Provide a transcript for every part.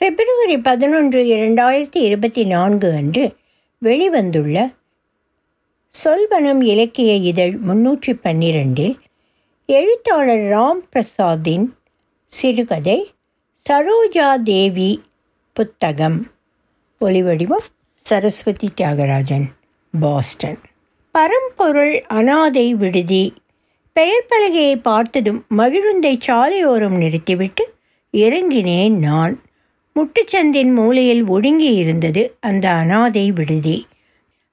பிப்ரவரி பதினொன்று இரண்டாயிரத்தி இருபத்தி நான்கு அன்று வெளிவந்துள்ள சொல்வனம் இலக்கிய இதழ் முன்னூற்றி பன்னிரெண்டில் எழுத்தாளர் ராம் பிரசாத்தின் சிறுகதை சரோஜா தேவி புத்தகம். ஒளிவடிவம் சரஸ்வதி தியாகராஜன் பாஸ்டன். பரம்பொருள் அனாதை விடுதி. பெயர் பலகையை பார்த்ததும் மகிழுந்தை சாலையோரம் நிறுத்திவிட்டு இறங்கினேன் நான். முட்டுச்சந்தின் மூலையில் ஒடுங்கி இருந்தது அந்த அனாதை விடுதி.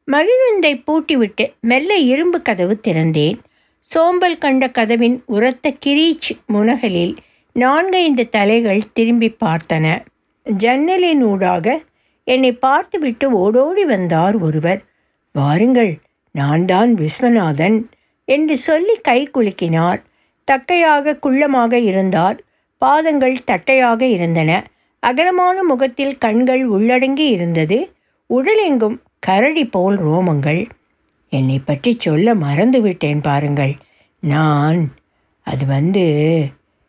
மகிழுந்தை பூட்டிவிட்டு மெல்ல இரும்பு கதவு திறந்தேன். சோம்பல் கண்ட கதவின் உரத்த கிரீச் முனகலில் நான்கைந்து தலைகள் திரும்பி பார்த்தன. ஜன்னலின் ஊடாக என்னை பார்த்துவிட்டு ஓடோடி வந்தார் ஒருவர். வாருங்கள் நான் தான் விஸ்வநாதன் என்று சொல்லி கை குலுக்கினார். தக்கையாக குள்ளமாக இருந்தார். பாதங்கள் தட்டையாக இருந்தன. அகலமான முகத்தில் கண்கள் உள்ளடங்கி இருந்தது. உடலெங்கும் கரடி போல் ரோமங்கள். என்னை பற்றி சொல்ல மறந்து விட்டேன் பாருங்கள். நான் அது வந்து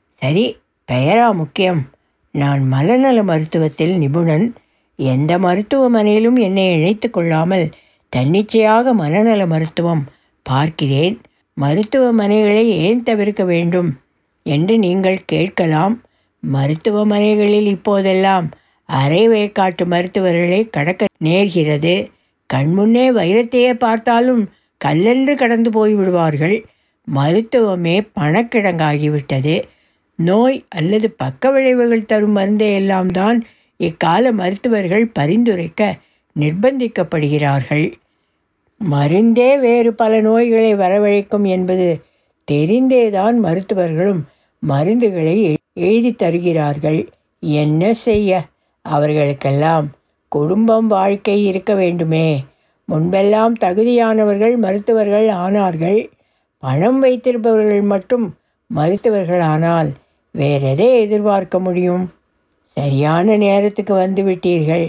சரி பெயரா முக்கியம். நான் மலநல மருத்துவத்தில் நிபுணன். எந்த மருத்துவமனையிலும் என்னை இணைத்து கொள்ளாமல் தன்னிச்சையாக மனநல மருத்துவம் பார்க்கிறேன். மருத்துவமனைகளை ஏன் தவிர்க்க வேண்டும்? என்று நீங்கள் கேட்கலாம். மருத்துவமனைகளில் இப்போதெல்லாம் அரை வேக்காட்டு மருத்துவர்களை கடக்க நேர்கிறது. கண்முன்னே வைரத்தையே பார்த்தாலும் கல்லென்று கடந்து போய்விடுவார்கள் மருத்துவமே பணக்கிடங்காகிவிட்டது. நோய் அல்லது பக்க விளைவுகள் தரும் மருந்தை எல்லாம் தான் இக்கால மருத்துவர்கள் பரிந்துரைக்க நிர்பந்திக்கப்படுகிறார்கள். மருந்தே வேறு பல நோய்களை வரவழைக்கும் என்பது தெரிந்தேதான் மருத்துவர்களும் மருந்துகளை எழுதி தருகிறார்கள். என்ன செய்ய? அவர்களுக்கெல்லாம் குடும்பம் வாழ்க்கை இருக்க வேண்டுமே. முன்பெல்லாம் தகுதியானவர்கள் மருத்துவர்கள் ஆனார்கள். பணம் வைத்திருப்பவர்கள் மட்டும் மருத்துவர்கள் ஆனால் வேறெதை எதிர்பார்க்க முடியும்? சரியான நேரத்துக்கு வந்துவிட்டீர்கள்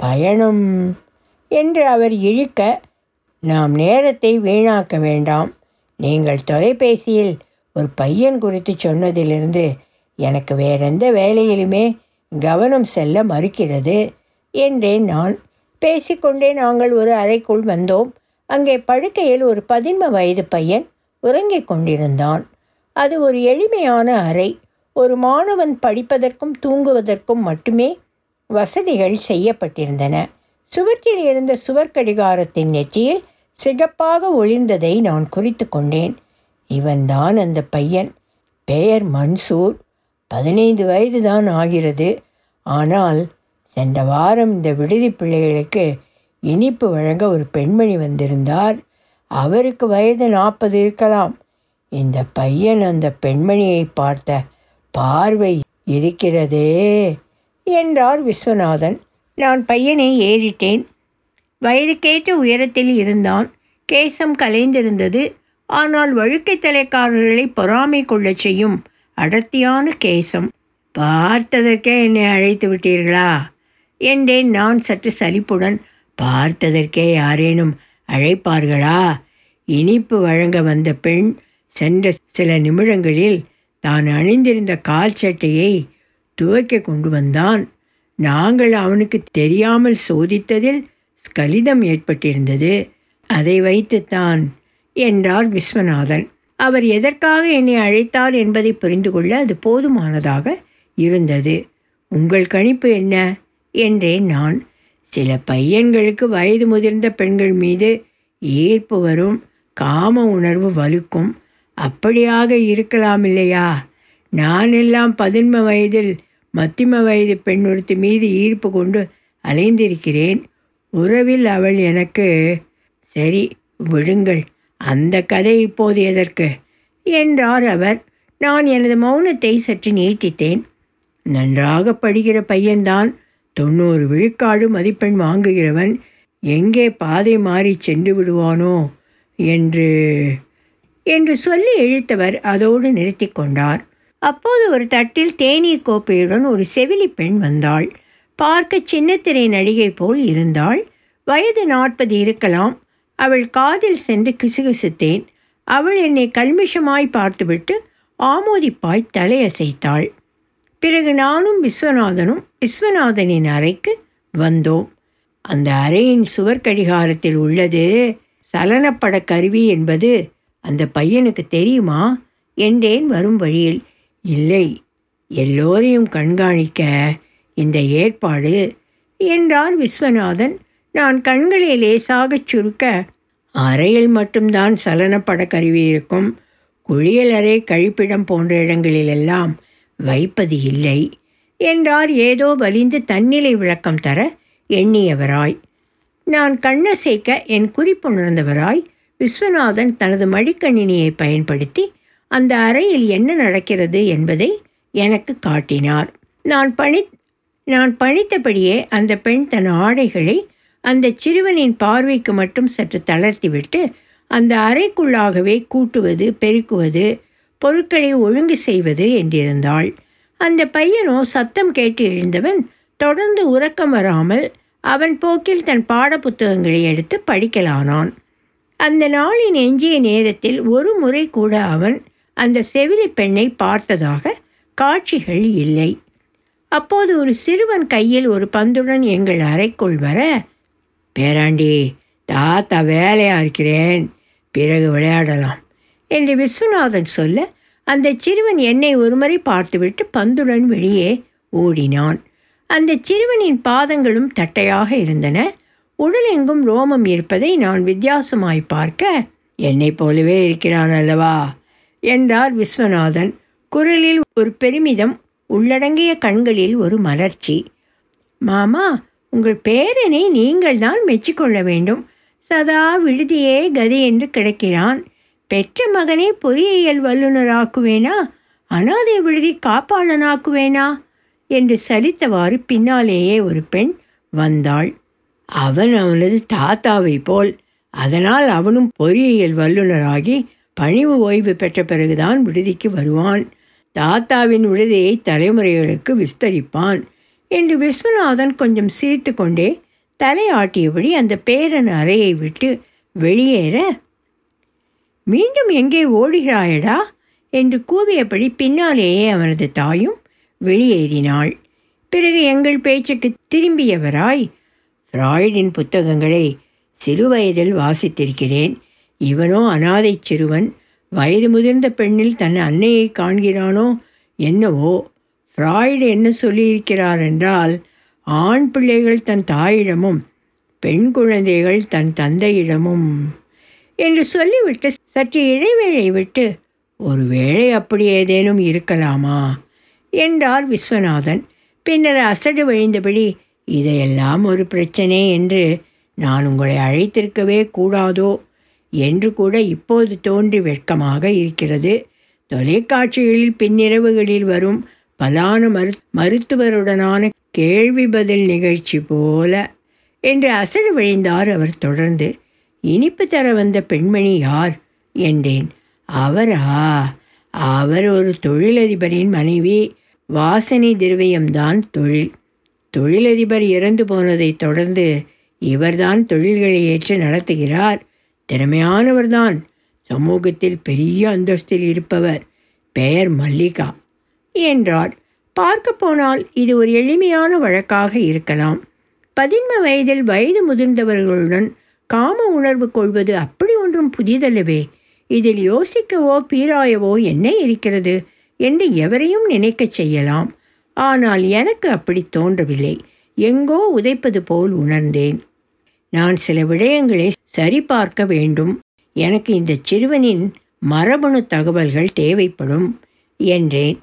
பயணம் என்று அவர் இழுக்க நாம் நேரத்தை வீணாக்க வேண்டாம். நீங்கள் தொலைபேசியில் ஒரு பையன் குறித்து சொன்னதிலிருந்து எனக்கு வேறெந்த வேலையிலுமே கவனம் செல்ல மறுக்கிறது என்றேன் நான். பேசிக்கொண்டே நாங்கள் ஒரு அறைக்குள் வந்தோம். அங்கே படுக்கையில் ஒரு பதின்ம வயது பையன் உறங்கிக் கொண்டிருந்தான். அது ஒரு எளிமையான அறை. ஒரு மாணவன் படிப்பதற்கும் தூங்குவதற்கும் மட்டுமே வசதிகள் செய்யப்பட்டிருந்தன. சுவற்றில் இருந்த சுவர் கடிகாரத்தின் நெற்றியில் சிகப்பாக ஒளிர்ந்ததை நான் குறித்து கொண்டேன். இவன்தான் அந்த பையன். பெயர் மன்சூர். பதினைந்து வயது தான் ஆகிறது. ஆனால் சென்ற வாரம் இந்த விடுதி பிள்ளைகளுக்கு இனிப்பு வழங்க ஒரு பெண்மணி வந்திருந்தார். அவருக்கு வயது நாற்பது இருக்கலாம். இந்த பையன் அந்த பெண்மணியை பார்த்த பார்வை இருக்கிறதே என்றார் விஸ்வநாதன். நான் பையனை ஏறிட்டேன். வயதுக்கேற்ற உயரத்தில் இருந்தான். கேசம் கலைந்திருந்தது. ஆனால் வழுக்கை தலைக்காரர்களை பொறாமை கொள்ளச் செய்யும் அடர்த்தியான கேசம். பார்த்ததற்கே என்னை அழைத்து விட்டீர்களா? என்றேன் நான் சற்று சலிப்புடன். பார்த்ததற்கே யாரேனும் அழைப்பார்களா? இனிப்பு வழங்க வந்த பெண் சென்ற சில நிமிடங்களில் தான் அணிந்திருந்த கால் சட்டையை துவைக்க கொண்டு வந்தான். நாங்கள் அவனுக்கு தெரியாமல் சோதித்ததில் ஸ்கலிதம் ஏற்பட்டிருந்தது. அதை வைத்துத்தான் என்றார் விஸ்வநாதன். அவர் எதற்காக என்னை அழைத்தார் என்பதை புரிந்து கொள்ள அது போதுமானதாக இருந்தது. உங்கள் கணிப்பு என்ன? என்றேன் நான். சில பையன்களுக்கு வயது முதிர்ந்த பெண்கள் மீது ஈர்ப்பு வரும் காம உணர்வு வலுக்கும். அப்படியாக இருக்கலாம் இல்லையா? நான் எல்லாம் பதின்ம வயதில் மத்திம வயது பெண் ஒருத்தி மீது ஈர்ப்பு கொண்டு அலைந்திருக்கிறேன். உறவில் அவள் எனக்கு சரி விடுங்கள். அந்த கதை இப்போது எதற்கு? என்றார் அவர். நான் எனது மௌனத்தை சற்று நீட்டித்தேன். நன்றாக படிக்கிற பையன்தான். தொண்ணூறு விழுக்காடு மதிப்பெண் வாங்குகிறவன். எங்கே பாதை மாறி சென்று விடுவானோ என்று என்று சொல்லி இழுத்தவர் அதோடு நிறுத்தி கொண்டார். அப்போது ஒரு தட்டில் தேநீர் கோப்பையுடன் ஒரு செவிலி பெண் வந்தாள். பார்க்க சின்னத்திரை நடிகை போல் இருந்தாள். வயது நாற்பது இருக்கலாம். அவள் காதில் சென்று கிசுகிசுத்தேன். அவள் என்னை கல்மிஷமாய் பார்த்துவிட்டு ஆமோதிப்பாய் தலையசைத்தாள். பிறகு நானும் விஸ்வநாதனும் விஸ்வநாதனின் அறைக்கு வந்தோம். அந்த அறையின் சுவர் கடிகாரத்தில் உள்ளது. சலனப்பட கருவி என்பது அந்த பையனுக்கு தெரியுமா? என்றேன் வரும் வழியில். இல்லை எல்லோரையும் கண்காணிக்க இந்த ஏற்பாடு என்றார் விஸ்வநாதன். நான் கண்களை லேசாகச் சுருக்க அறையில் மட்டும்தான் சலனப்பட கருவி இருக்கும் குளியல் அறை கழிப்பிடம் போன்ற இடங்களிலெல்லாம் வைப்பது இல்லை. என்றார் ஏதோ வலிந்து தன்னிலை விளக்கம் தர எண்ணியவராய். நான் கண்ணசைக்க என் குறிப்புணர்ந்தவராய் விஸ்வநாதன் தனது மடிக்கணினியை பயன்படுத்தி அந்த அறையில் என்ன நடக்கிறது என்பதை எனக்கு காட்டினார். நான் பணி நான் பணித்தபடியே அந்த பெண் தன் ஆடைகளை அந்த சிறுவனின் பார்வைக்கு மட்டும் சற்று தளர்த்திவிட்டு அந்த அறைக்குள்ளாகவே கூட்டுவது பெருக்குவது பொருட்களை ஒழுங்கு செய்வது என்றிருந்தாள். அந்த பையனோ சத்தம் கேட்டு எழுந்தவன் தொடர்ந்து உறக்கம் வராமல் அவன் போக்கில் தன் பாடப்புத்தகங்களை எடுத்து படிக்கலானான். அந்த நாளின் எஞ்சிய நேரத்தில் ஒரு முறை கூட அவன் அந்த செவிலி பெண்ணை பார்த்ததாக காட்சிகள் இல்லை. அப்போது ஒரு சிறுவன் கையில் ஒரு பந்துடன் எங்கள் அறைக்குள் வர பேராண்டி தாத்தா வேலையாக இருக்கிறேன் பிறகு விளையாடலாம் என்று விஸ்வநாதன் சொல்ல அந்த சிறுவன் என்னை ஒருமுறை பார்த்துவிட்டு பந்துடன் வெளியே ஓடினான். அந்த சிறுவனின் பாதங்களும் தட்டையாக இருந்தன. உடலெங்கும் ரோமம் இருப்பதை நான் வித்தியாசமாய் பார்க்க என்னைப் போலவே இருக்கிறான் அல்லவா? என்றார் விஸ்வநாதன். குரலில் ஒரு பெருமிதம் உள்ளடங்கிய கண்களில் ஒரு மலர்ச்சி. மாமா உங்கள் பேரனை நீங்கள் தான் மெச்சிக்கொள்ள வேண்டும். சதா விடுதியே கதி என்று கிடக்கிறான். பெற்ற மகனை பொறியியல் வல்லுநராக்குவேனா? அனாதை விடுதி காப்பாளனாக்குவேனா? என்று சலித்தவாறு பின்னாலேயே ஒரு பெண் வந்தாள். அவன் அவனது தாத்தாவை போல். அதனால் அவனும் பொறியியல் வல்லுநராகி பணிவு ஓய்வு பெற்ற பிறகுதான் விடுதிக்கு வருவான். தாத்தாவின் விடுதியை தலைமுறைகளுக்கு விஸ்தரிப்பான். என்று விஸ்வநாதன் கொஞ்சம் சிரித்து கொண்டே தலையாட்டியபடி அந்த பேரன் அறையை விட்டு வெளியேற மீண்டும் எங்கே ஓடுகிறாயடா? என்று கூவியபடி பின்னாலேயே அவனது தாயும் வெளியேறினாள். பிறகு எங்கள் பேச்சுக்கு திரும்பியவராய் ஃப்ராய்டின் புத்தகங்களை சிறுவயதில் வாசித்திருக்கிறேன். இவனோ அனாதை சிறுவன். வயது முதிர்ந்த பெண்ணில் தன் அன்னையை காண்கிறானோ என்னவோ? ஃப்ராய்டு என்ன சொல்லியிருக்கிறார் என்றால் ஆண் பிள்ளைகள் தன் தாயிடமும் பெண் குழந்தைகள் தன் தந்தையிடமும் என்று சொல்லிவிட்டு சற்று இடைவேளை விட்டு ஒருவேளை அப்படி ஏதேனும் இருக்கலாமா? என்றார் விஸ்வநாதன். பின்னர் அசடு வழிந்தபடி இதையெல்லாம் ஒரு பிரச்சனை என்று நான் உங்களை அழைத்திருக்கவே கூடாதோ என்று கூட இப்போது தோன்றி வெட்கமாக இருக்கிறது. தொலைக்காட்சிகளில் பின்னிரவுகளில் வரும் பலான மரு மருத்துவருடனான கேள்வி பதில் நிகழ்ச்சி போல என்று அசடு வழிந்தார் அவர் தொடர்ந்து. இனிப்பு தர வந்த பெண்மணி யார்? என்றேன். அவரா? அவர் ஒரு தொழிலதிபரின் மனைவி. வாசனை திரவியம்தான் தொழில். தொழிலதிபர் இறந்து போனதைத் தொடர்ந்து இவர்தான் தொழில்களை ஏற்று நடத்துகிறார். திறமையானவர்தான். சமூகத்தில் பெரிய அந்தஸ்தில் இருப்பவர். பெயர் மல்லிகா. என்றார். பார்க்க போனால் இது ஒரு எளிமையான வழக்காக இருக்கலாம். பதின்ம வயதில் வயது முதிர்ந்தவர்களுடன் காம உணர்வு கொள்வது அப்படி ஒன்றும் புதிதல்லவே. இதில் யோசிக்கவோ பீராயவோ என்ன இருக்கிறது என்று எவரையும் நினைக்கச் செய்யலாம். ஆனால் எனக்கு அப்படி தோன்றவில்லை. எங்கோ உதைப்பது போல் உணர்ந்தேன். நான் சில விடயங்களை சரிபார்க்க வேண்டும். எனக்கு இந்த சிறுவனின் மரபணு தகவல்கள் தேவைப்படும் என்றேன்.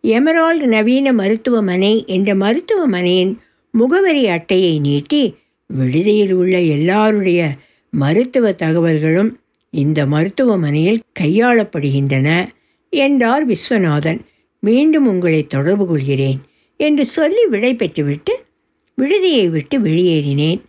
எமரால்டு நவீன மருத்துவமனை என்ற மருத்துவமனையின் முகவரி அட்டையை நீட்டி விடுதியில் உள்ள எல்லாருடைய மருத்துவ தகவல்களும் இந்த மருத்துவமனையில் கையாளப்படுகின்றன என்றார் விஸ்வநாதன். மீண்டும் உங்களை தொடர்பு கொள்கிறேன் என்று சொல்லி விடை பெற்றுவிட்டு விடுதியை விட்டு வெளியேறினேன்.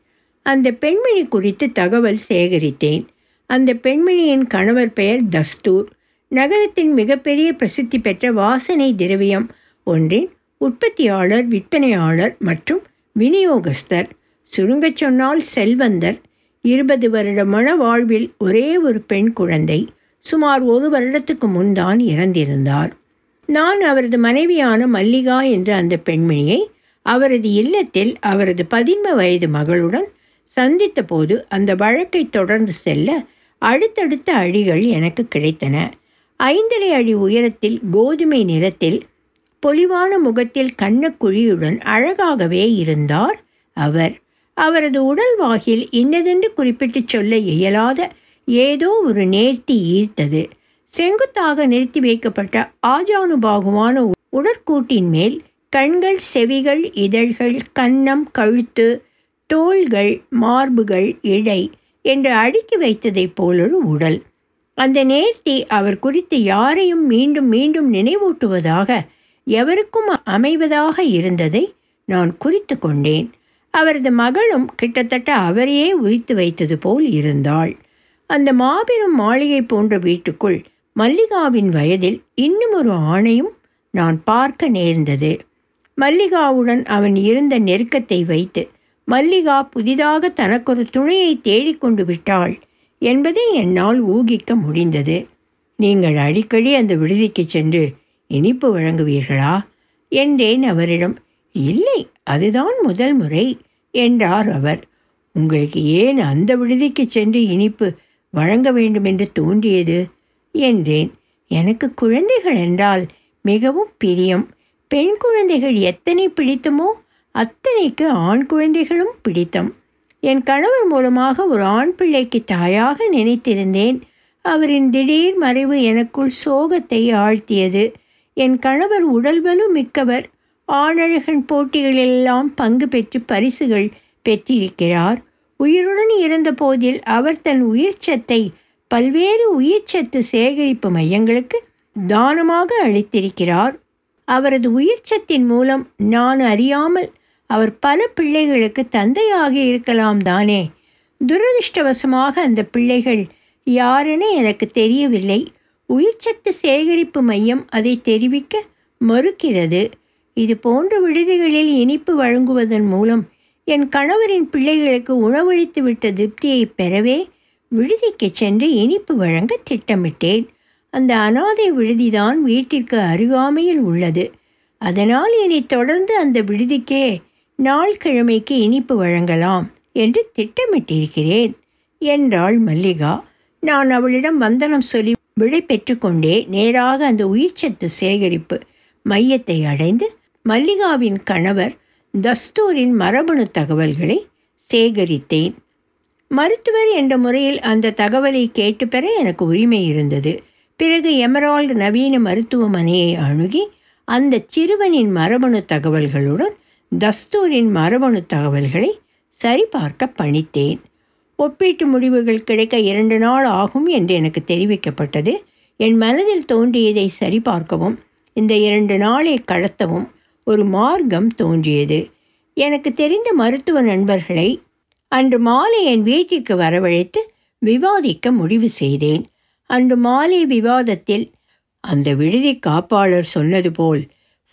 அந்த பெண்மணி குறித்து தகவல் சேகரித்தேன். அந்த பெண்மணியின் கணவர் பெயர் தஸ்தூர். நகரத்தின் மிகப்பெரிய பிரசித்தி பெற்ற வாசனை திரவியம் ஒன்றின் உற்பத்தியாளர் விற்பனையாளர் மற்றும் விநியோகஸ்தர். சுருங்கச் சொன்னால் செல்வந்தர். இருபது வருட மன வாழ்வில் ஒரே ஒரு பெண் குழந்தை. சுமார் ஒரு வருடத்துக்கு முன்தான் இறந்திருந்தார். நான் அவரது மனைவியான மல்லிகா என்ற அந்த பெண்மணியை அவரது இல்லத்தில் அவரது பதின்ம வயது மகளுடன் சந்தித்தபோது அந்த வழக்கை தொடர்ந்து செல்ல அடுத்தடுத்த அழிகள் எனக்கு கிடைத்தன. ஐந்தரை அடி உயரத்தில் கோதுமை நிறத்தில் பொலிவான முகத்தில் கண்ணக்குழியுடன் அழகாகவே இருந்தார் அவர். அவரது உடல் வாகில் இன்னதென்று குறிப்பிட்டு சொல்ல இயலாத ஏதோ ஒரு நேர்த்தி ஈர்த்தது. செங்குத்தாக நிறுத்தி வைக்கப்பட்ட ஆஜானுபாகுவான உடற்கூட்டின் மேல் கண்கள் செவிகள் இதழ்கள் கன்னம் கழுத்து தோள்கள் மார்புகள் இடை என்று அடுக்கி வைத்ததைப் போலொரு உடல். அந்த நேர்த்தி அவர் குறித்து யாரையும் மீண்டும் மீண்டும் நினைவூட்டுவதாக எவருக்கும் அமைவதாக இருந்ததை நான் குறித்து கொண்டேன். அவரது மகளும் கிட்டத்தட்ட அவரையே உரித்து வைத்தது போல் இருந்தாள். அந்த மாபெரும் மாளிகை போன்ற வீட்டுக்குள் மல்லிகாவின் வயதில் இன்னும் ஒரு ஆணையும் நான் பார்க்க நேர்ந்தது. மல்லிகாவுடன் அவன் இருந்த நெருக்கத்தை வைத்து மல்லிகா புதிதாக தனக்கொரு துணையை தேடிக்கொண்டு விட்டாள். என்பதை என்னால் ஊகிக்க முடிந்தது. நீங்கள் அடிக்கடி அந்த விடுதிக்கு சென்று இனிப்பு வழங்குவீர்களா? என்றேன் அவரிடம். இல்லை அதுதான் முதல் முறை என்றார் அவர். உங்களுக்கு ஏன் அந்த விடுதிக்கு சென்று இனிப்பு வழங்க வேண்டும் என்று தோன்றியது? என்றேன். எனக்கு குழந்தைகள் என்றால் மிகவும் பிரியம். பெண் குழந்தைகள் எத்தனை பிடித்தமோ அத்தனைக்கு ஆண் குழந்தைகளும் பிடித்தம். என் கணவர் மூலமாக ஒரு ஆண் பிள்ளைக்கு தாயாக நினைத்திருந்தேன். அவரின் திடீர் மறைவு எனக்குள் சோகத்தை ஆழ்த்தியது. என் கணவர் உடல்வலு மிக்கவர். ஆணழகன் போட்டிகளெல்லாம் பங்கு பெற்று பரிசுகள் பெற்றிருக்கிறார். உயிருடன் இருந்த போதில் அவர் தன் உயிர்ச்சத்தை பல்வேறு உயிர்ச்சத்து சேகரிப்பு மையங்களுக்கு தானமாக அளித்திருக்கிறார். அவரது உயிர்ச்சத்தின் மூலம் நான் அறியாமல் அவர் பல பிள்ளைகளுக்கு தந்தையாக இருக்கலாம் தானே. துரதிருஷ்டவசமாக அந்த பிள்ளைகள் யாருன்னு எனக்கு தெரியவில்லை. உயிர்ச்சத்து சேகரிப்பு மையம் அதை தெரிவிக்க மறுக்கிறது. இது போன்ற விடுதிகளில் இனிப்பு வழங்குவதன் மூலம் என் கணவரின் பிள்ளைகளுக்கு உணவளித்து விட்ட திருப்தியை பெறவே விடுதிக்கு சென்று இனிப்பு வழங்க திட்டமிட்டேன். அந்த அனாதை விடுதிதான் வீட்டிற்கு அருகாமையில் உள்ளது. அதனால் இனி தொடர்ந்து அந்த விடுதிக்கே நாள் கிழமைக்கு இனிப்பு வழங்கலாம் என்று திட்டமிட்டிருக்கிறேன். என்றாள் மல்லிகா. நான் அவளிடம் வந்தனம் சொல்லி விடை பெற்றுக்கொண்டே நேராக அந்த உயிர்ச்சத்து சேகரிப்பு மையத்தை அடைந்து மல்லிகாவின் கணவர் தஸ்தூரின் மரபணு தகவல்களை சேகரித்தேன். மருத்துவர் என்ற முறையில் அந்த தகவலை கேட்டு பெற எனக்கு உரிமை இருந்தது. பிறகு எமரால்டு நவீன மருத்துவமனையை அணுகி அந்த சிறுவனின் மரபணு தகவல்களுடன் தஸ்தூரின் மரபணு தகவல்களை சரிபார்க்க பணித்தேன். ஒப்பீட்டு முடிவுகள் கிடைக்க இரண்டு நாள் ஆகும் என்று எனக்கு தெரிவிக்கப்பட்டது. என் மனதில் தோன்றியதை சரிபார்க்கவும் இந்த இரண்டு நாளை கடத்தவும் ஒரு மார்க்கம் தோன்றியது. எனக்கு தெரிந்த மருத்துவ நண்பர்களை அன்று மாலை என் வீட்டிற்கு வரவழைத்து விவாதிக்க முடிவு செய்தேன். அன்று மாலை விவாதத்தில் அந்த விடுதி காப்பாளர் சொன்னது போல்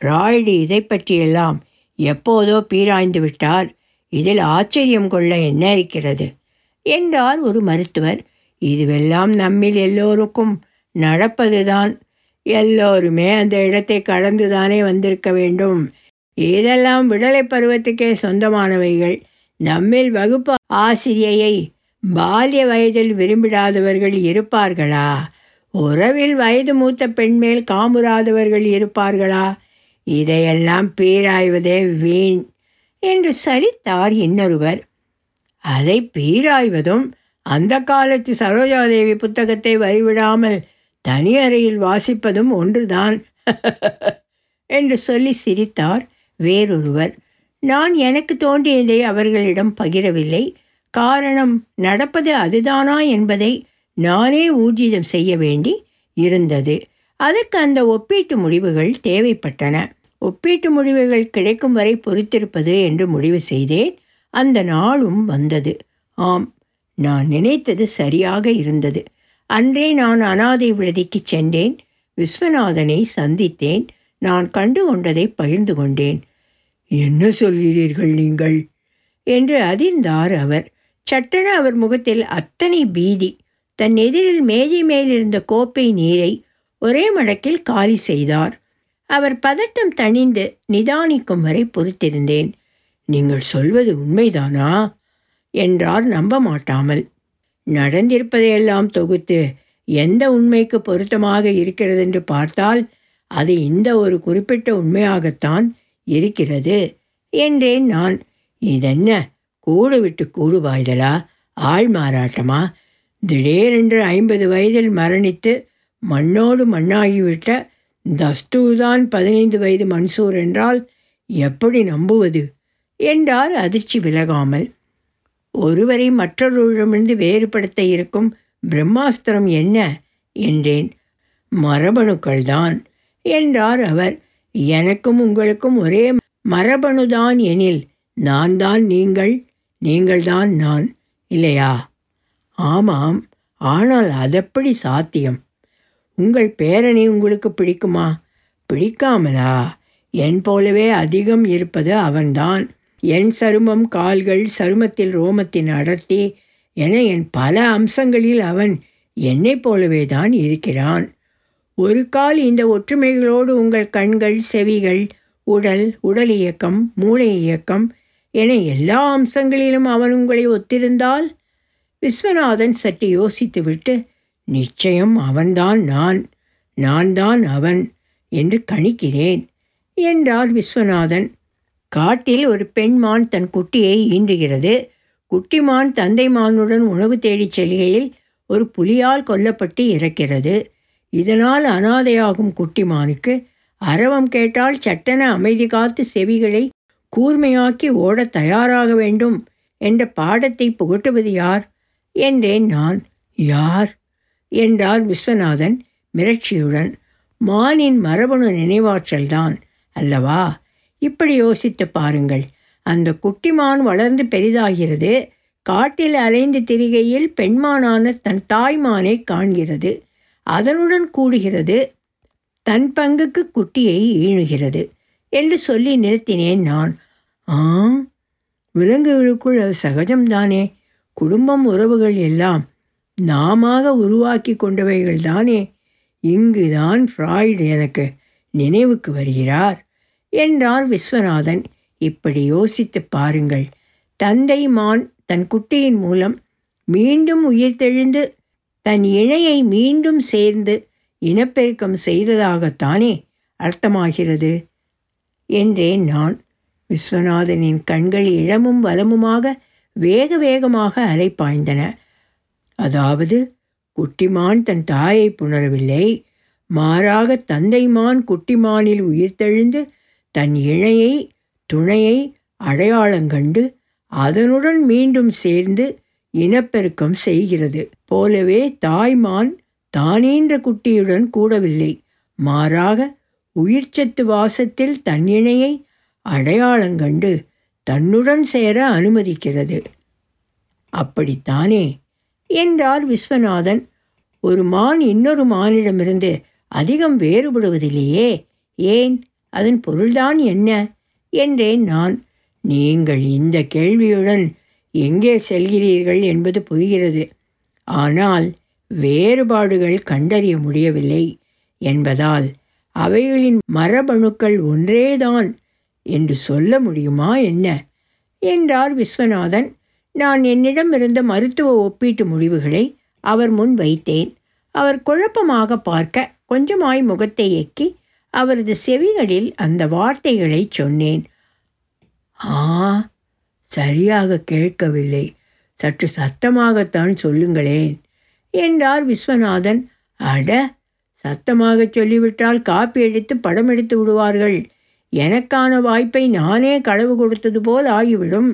ராய்டு இதை பற்றியெல்லாம் எப்போதோ பீராய்ந்து விட்டார். இதில் ஆச்சரியம் கொள்ள என்ன இருக்கிறது? என்றார் ஒரு மருத்துவர். இதுவெல்லாம் நம்மில் எல்லோருக்கும் நடப்பதுதான். எல்லோருமே அந்த இடத்தை கடந்துதானே வந்திருக்க வேண்டும். இதெல்லாம் விடலை பருவத்துக்கே சொந்தமானவைகள். நம்மில் வகுப்பு ஆசிரியையை பால்ய வயதில் விரும்பிடாதவர்கள் இருப்பார்களா? உறவில் வயது மூத்த பெண்மேல் காமுறாதவர்கள் இருப்பார்களா? இதையெல்லாம் பேராய்வதே வீண் என்று சரித்தார் இன்னொருவர். அதை பீராய்வதும் அந்த காலத்து சரோஜாதேவி புத்தகத்தை வரிவிடாமல் தனி அறையில் வாசிப்பதும் ஒன்றுதான். என்று சொல்லி சிரித்தார் வேறொருவர். நான் எனக்கு தோன்றியதை அவர்களிடம் பகிரவில்லை. காரணம் நடப்பது அதுதானா என்பதை நானே ஊர்ஜிதம் செய்ய வேண்டி இருந்தது. அதற்கு அந்த ஒப்பீட்டு முடிவுகள் தேவைப்பட்டன. ஒப்பீட்டு முடிவுகள் கிடைக்கும் வரை பொறுத்திருப்பது என்று முடிவு செய்தேன். அந்த நாளும் வந்தது. ஆம் நான் நினைத்தது சரியாக இருந்தது. அன்றே நான் அனாதை விடுதிக்கு சென்றேன். விஸ்வநாதனை சந்தித்தேன். நான் கண்டு கொண்டதை பகிர்ந்து கொண்டேன். என்ன சொல்கிறீர்கள் நீங்கள்? என்று அதிர்ந்தார் அவர். சட்டென அவர் முகத்தில் அத்தனை பீதி. தன் எதிரில் மேஜை மேல் இருந்த கோப்பை நீரை ஒரே மடக்கில் காலி செய்தார். அவர் பதட்டம் தணிந்து நிதானிக்கும் வரை பொறுத்திருந்தேன். நீங்கள் சொல்வது உண்மைதானா? என்றார் நம்ப மாட்டாமல் நடந்திருப்பதையெல்லாம் தொகுத்து எந்த உண்மைக்கு பொருத்தமாக இருக்கிறது என்று பார்த்தால் அது இந்த ஒரு குறிப்பிட்ட உண்மையாகத்தான் இருக்கிறது என்றேன் நான். இதென்ன? கூடு விட்டு கூடு பாய்தலா ஆள் மாறாட்டமா? திடீரென்று ஐம்பது வயதில் மரணித்து மண்ணோடு மண்ணாகிவிட்ட தஸ்தூதான் பதினைந்து வயது மன்சூர் என்றால் எப்படி நம்புவது? என்றார் அதிர்ச்சி விலகாமல். ஒருவரை மற்றொருவரிடமிருந்து வேறுபடுத்த இருக்கும் பிரம்மாஸ்திரம் என்ன? என்றேன். மரபணுக்கள்தான் என்றார் அவர். எனக்கும் உங்களுக்கும் ஒரே மரபணுதான் எனில் நான் தான் நீங்கள் நீங்கள்தான் நான் இல்லையா? ஆமாம் ஆனால் அதெப்படி சாத்தியம்? உங்கள் பேரனை உங்களுக்கு பிடிக்குமா? பிடிக்காமலா? என் போலவே அதிகம் இருப்பது அவன்தான். என் சருமம் கால்கள் சருமத்தில் ரோமத்தின் அடர்த்தி என என் பல அம்சங்களில் அவன் என்னைப் போலவே தான் இருக்கிறான். ஒரு கால் இந்த ஒற்றுமைகளோடு உங்கள் கண்கள் செவிகள் உடல் உடல் இயக்கம் மூளை இயக்கம் என எல்லா அம்சங்களிலும் அவன் உங்களை ஒத்திருந்தால்? விஸ்வநாதன் சற்று யோசித்துவிட்டு நிச்சயம் அவன்தான் நான் நான் தான் அவன் என்று கணிக்கிறேன் என்றார் விஸ்வநாதன். காட்டில் ஒரு பெண்மான் தன் குட்டியை ஈண்டுகிறது குட்டிமான் தந்தை மானுடன் உணவு தேடிச் செல்கையில் ஒரு புலியால் கொல்லப்பட்டு இறக்கிறது. இதனால் அனாதையாகும் குட்டிமானுக்கு அரவம் கேட்டால் சட்டென அமைதி காத்து செவிகளை கூர்மையாக்கி ஓடத் தயாராக வேண்டும் என்ற பாடத்தை புகட்டுவது யார்? என்றேன் நான். யார்? என்றார் விஸ்வநாதன் மிரட்சியுடன். மானின் மரபணு நினைவாற்றல்தான் அல்லவா? இப்படி யோசித்து பாருங்கள். அந்த குட்டிமான் வளர்ந்து பெரிதாகிறது. காட்டில் அலைந்து திரிகையில் பெண்மானான தன் தாய்மானை காண்கிறது. அதனுடன் கூடுகிறது தன் பங்குக்கு குட்டியை ஈணுகிறது என்று சொல்லி நிறுத்தினேன் நான். ஆம் விலங்குகளுக்குள் அது சகஜம்தானே. குடும்பம் உறவுகள் எல்லாம் நாம உருவாக்கி கொண்டவைகள் தானே. இங்குதான் ஃப்ராய்டு எனக்கு நினைவுக்கு வருகிறார். என்றார் விஸ்வநாதன். இப்படி யோசித்து பாருங்கள். தந்தை மான் தன் குட்டியின் மூலம் மீண்டும் உயிர்த்தெழுந்து தன் இணையை மீண்டும் சேர்ந்து இனப்பெருக்கம் செய்ததாகத்தானே அர்த்தமாகிறது. என்றேன் நான். விஸ்வநாதனின் கண்கள் இளமும் வலமுமாக வேக வேகமாக அலைப்பாய்ந்தன அதாவது குட்டிமான் தன் தாயை புணரவில்லை. மாறாக தந்தைமான் குட்டிமானில் உயிர்த்தெழுந்து தன் இணையை துணையை அடையாளங்கண்டு அதனுடன் மீண்டும் சேர்ந்து இனப்பெருக்கம் செய்கிறது. போலவே தாய்மான் தானேன்ற குட்டியுடன் கூடவில்லை. மாறாக உயிர்ச்சத்து வாசத்தில் தன் இணையை அடையாளங்கண்டு தன்னுடன் சேர அனுமதிக்கிறது. அப்படித்தானே? என்றார் விஸ்வநாதன். ஒரு மான் இன்னொரு மானிடமிருந்து அதிகம் வேறுபடுவதில்லையே. ஏன்? அதன் பொருள்தான் என்ன? என்றேன் நான். நீங்கள் இந்த கேள்வியுடன் எங்கே செல்கிறீர்கள் என்பது புரிகிறது. ஆனால் வேறுபாடுகள் கண்டறிய முடியவில்லை என்பதால் அவைகளின் மரபணுக்கள் ஒன்றேதான். என்று சொல்ல முடியுமா என்ன? என்றார் விஸ்வநாதன். நான் என்னிடம் இருந்த மருத்துவ ஒப்பீட்டு முடிவுகளை அவர் முன் வைத்தேன். அவர் குழப்பமாக பார்க்க கொஞ்சமாய் முகத்தை எக்கி அவரது செவிகளில் அந்த வார்த்தைகளை சொன்னேன். ஆ சரியாக கேட்கவில்லை. சற்று சத்தமாகத்தான் சொல்லுங்களேன் என்றார் விஸ்வநாதன். அட சத்தமாக சொல்லிவிட்டால் காப்பி எடுத்து படம் எடுத்து விடுவார்கள். எனக்கான வாய்ப்பை நானே களவு கொடுத்தது போல் ஆகிவிடும்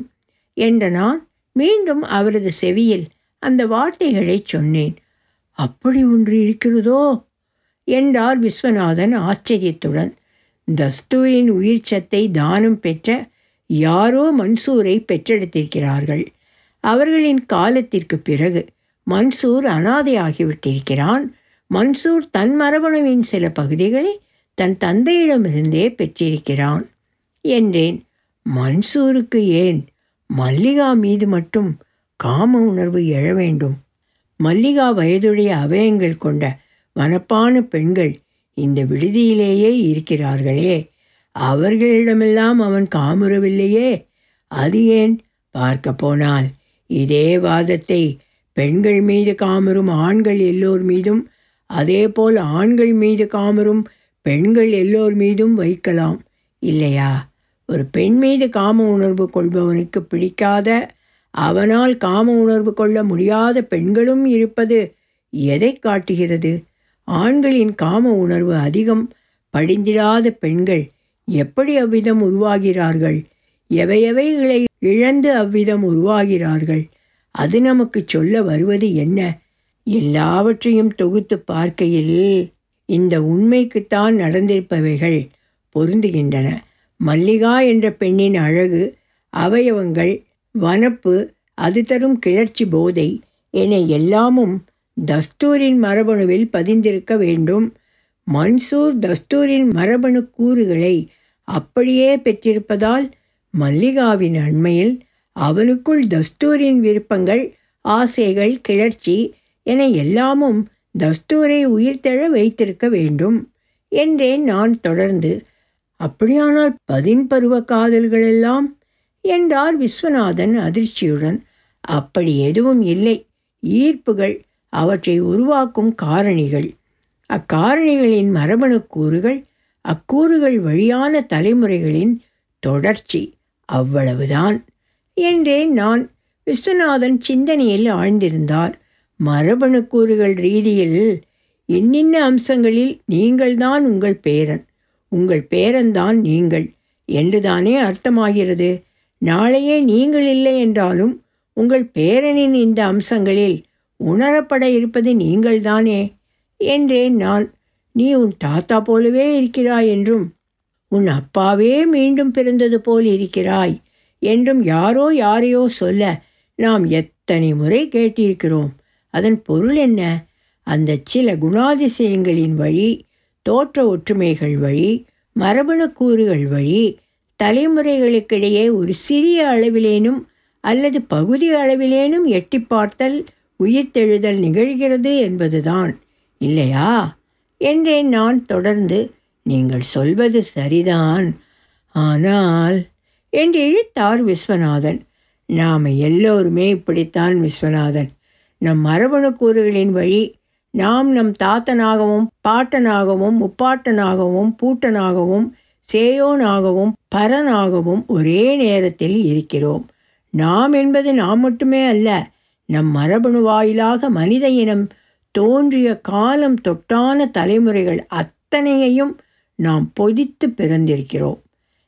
என்ற நான் மீண்டும் அவரது செவியில் அந்த வார்த்தைகளை சொன்னேன். அப்படி ஒன்று இருக்கிறதோ? என்றார் விஸ்வநாதன் ஆச்சரியத்துடன். தஸ்தூரின் உயிர் சத்தை தானம் பெற்ற யாரோ மன்சூரை பெற்றெடுத்திருக்கிறார்கள். அவர்களின் காலத்திற்கு பிறகு மன்சூர் அனாதையாகிவிட்டிருக்கிறான். மன்சூர் தன் மரபணுவின் சில பகுதிகளை தன் தந்தையிடமிருந்தே பெற்றிருக்கிறான். என்றேன். மன்சூருக்கு ஏன்? மல்லிகா மீது மட்டும் காம உணர்வு எழ வேண்டும். மல்லிகா வயதுடைய அவயங்கள் கொண்ட மனப்பான பெண்கள் இந்த விடுதியிலேயே இருக்கிறார்களே. அவர்களிடமெல்லாம் அவன் காமுறவில்லையே. அது ஏன்? பார்க்க போனால் இதே வாதத்தை பெண்கள் மீது காமரும் ஆண்கள் எல்லோர் மீதும் அதேபோல் ஆண்கள் மீது காமரும் பெண்கள் எல்லோர் மீதும் வைக்கலாம் இல்லையா? ஒரு பெண் மீது காம உணர்வு கொள்பவனுக்கு பிடிக்காத அவனால் காம உணர்வு கொள்ள முடியாத பெண்களும் இருப்பது எதை காட்டுகிறது? ஆண்களின் காம உணர்வு அதிகம். படிந்திடாத பெண்கள் எப்படி அவ்விதம் உருவாகிறார்கள்? எவையவைகளை இழந்து அவ்விதம் உருவாகிறார்கள்? அது நமக்கு சொல்ல வருவது என்ன? எல்லாவற்றையும் தொகுத்து பார்க்கையில் இந்த உண்மைக்குத்தான் நடந்திருப்பவைகள் பொருந்துகின்றன. மல்லிகா என்ற பெண்ணின் அழகு அவயவங்கள் வனப்பு அது தரும் கிளர்ச்சி போதை என எல்லாமும் தஸ்தூரின் மரபணுவில் பதிந்திருக்க வேண்டும். மன்சூர் தஸ்தூரின் மரபணு கூறுகளை அப்படியே பெற்றிருப்பதால் மல்லிகாவின் அண்மையில் அவனுக்குள் தஸ்தூரின் விருப்பங்கள் ஆசைகள் கிளர்ச்சி என எல்லாமும் தஸ்தூரை உயிர்த்தெழ வைத்திருக்க வேண்டும் என்றேன் நான் தொடர்ந்து அப்படியானால் பதின் பருவ காதல்கள் எல்லாம் என்றார் விஸ்வநாதன் அதிர்ச்சியுடன். அப்படி எதுவும் இல்லை. ஈர்ப்புகள் அவற்றை உருவாக்கும் காரணிகள். அக்காரணிகளின் மரபணு கூறுகள் அக்கூறுகள் வழியான தலைமுறைகளின் தொடர்ச்சி அவ்வளவுதான் என்றேன் நான் விஸ்வநாதன் சிந்தனையில் ஆழ்ந்திருந்தார். மரபணு கூறுகள் ரீதியில் இன்னின்ன அம்சங்களில் நீங்கள்தான் உங்கள் பேரன். உங்கள் பேரன்தான் நீங்கள். என்றுதானே அர்த்தமாகிறது? நாளையே நீங்கள் இல்லை என்றாலும் உங்கள் பேரனின் இந்த அம்சங்களில் உணரப்பட இருப்பது நீங்கள்தானே? என்றேன் நான். நீ உன் தாத்தா போலவே இருக்கிறாய் என்றும். உன் அப்பாவே மீண்டும் பிறந்தது போல் இருக்கிறாய் என்றும் யாரோ யாரையோ சொல்ல நாம் எத்தனை முறை கேட்டிருக்கிறோம். அதன் பொருள் என்ன? அந்த சில குணாதிசயங்களின் வழி தோற்ற ஒற்றுமைகள் வழி மரபணு கூறுகள் வழி தலைமுறைகளுக்கிடையே ஒரு சிறிய அளவிலேனும் அல்லது பகுதி அளவிலேனும் எட்டி பார்த்தல் உயிர்த்தெழுதல் நிகழ்கிறது என்பதுதான். இல்லையா? என்றேன் நான் தொடர்ந்து நீங்கள் சொல்வது சரிதான். ஆனால் என்று இழுத்தார் விஸ்வநாதன். நாம் எல்லோருமே இப்படித்தான் விஸ்வநாதன். நம் மரபணு கூறுகளின் வழி நாம் நம் தாத்தனாகவும் பாட்டனாகவும் முப்பாட்டனாகவும் பூட்டனாகவும் சேயோனாகவும் பரனாகவும் ஒரே நேரத்தில் இருக்கிறோம். நாம் என்பது நாம் மட்டுமே அல்ல நம் மரபணு வாயிலாக மனித இனம் தோன்றிய காலம் தொட்டான தலைமுறைகள் அத்தனையையும் நாம் பொதித்து பிறந்திருக்கிறோம்.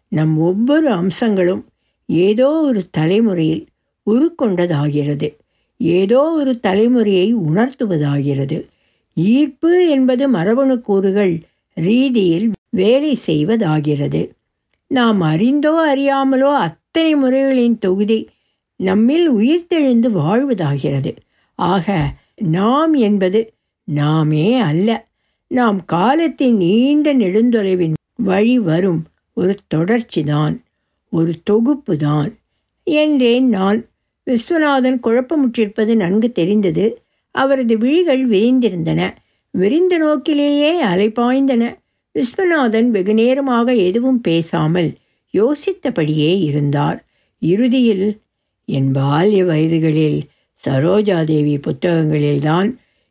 நம் ஒவ்வொரு அம்சங்களும் ஏதோ ஒரு தலைமுறையில் உருக்கொண்டதாகிறது ஏதோ ஒரு தலைமுறையை உணர்த்துவதாகிறது. ஈர்ப்பு என்பது மரபணு கூறுகள் ரீதியில் வேலை செய்வதாகிறது. நாம் அறிந்தோ அறியாமலோ அத்தனை முறைகளின் தொகுதி நம்மில் உயிர்த்தெழுந்து வாழ்வதாகிறது. ஆக நாம் என்பது நாமே அல்ல. நாம் காலத்தின் நீண்ட நெடுந்தொலைவின் வழி வரும் ஒரு தொடர்ச்சிதான் ஒரு தொகுப்பு தான் என்றேன் நான். விஸ்வநாதன் குழப்பமுற்றிருப்பது நன்கு தெரிந்தது. அவரது விழிகள் விரிந்திருந்தன. விரிந்த நோக்கிலேயே அலைபாய்ந்தன விஸ்வநாதன் வெகுநேரமாக எதுவும் பேசாமல் யோசித்தபடியே இருந்தார். இறுதியில் என் பால்ய வயதுகளில் சரோஜாதேவி புத்தகங்களில்தான்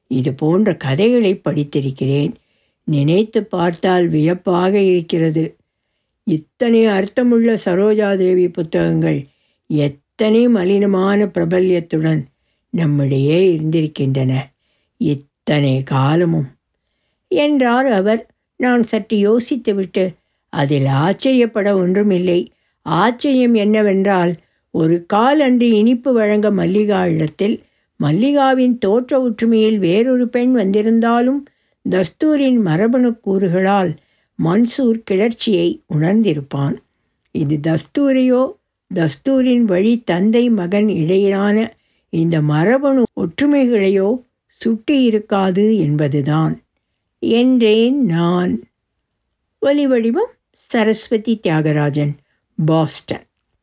இது போன்ற கதைகளை படித்திருக்கிறேன். நினைத்து பார்த்தால் வியப்பாக இருக்கிறது. இத்தனை அர்த்தமுள்ள சரோஜாதேவி புத்தகங்கள் எத்தனை மலினமான பிரபல்யத்துடன் நம்மிடையே இருந்திருக்கின்றன. இத்தனை காலமும். என்றார் அவர். நான் சற்று யோசித்துவிட்டு அதில் ஆச்சரியப்பட ஒன்றுமில்லை. ஆச்சரியம் என்னவென்றால் ஒரு கால் அன்று இனிப்பு வழங்க மல்லிகா இடத்தில் மல்லிகாவின் தோற்ற ஒற்றுமையில் வேறொரு பெண் வந்திருந்தாலும் தஸ்தூரின் மரபணு கூறுகளால் மன்சூர் கிளர்ச்சியை உணர்ந்திருப்பான். இது தஸ்தூரையோ தஸ்தூரின் வழி தந்தை மகன் இடையிலான இந்த மரபணு ஒற்றுமைகளையோ சுட்டி இருக்காது என்பதுதான். என்றேன் நான். ஒலி வடிவம் சரஸ்வதி தியாகராஜன் பாஸ்டன்.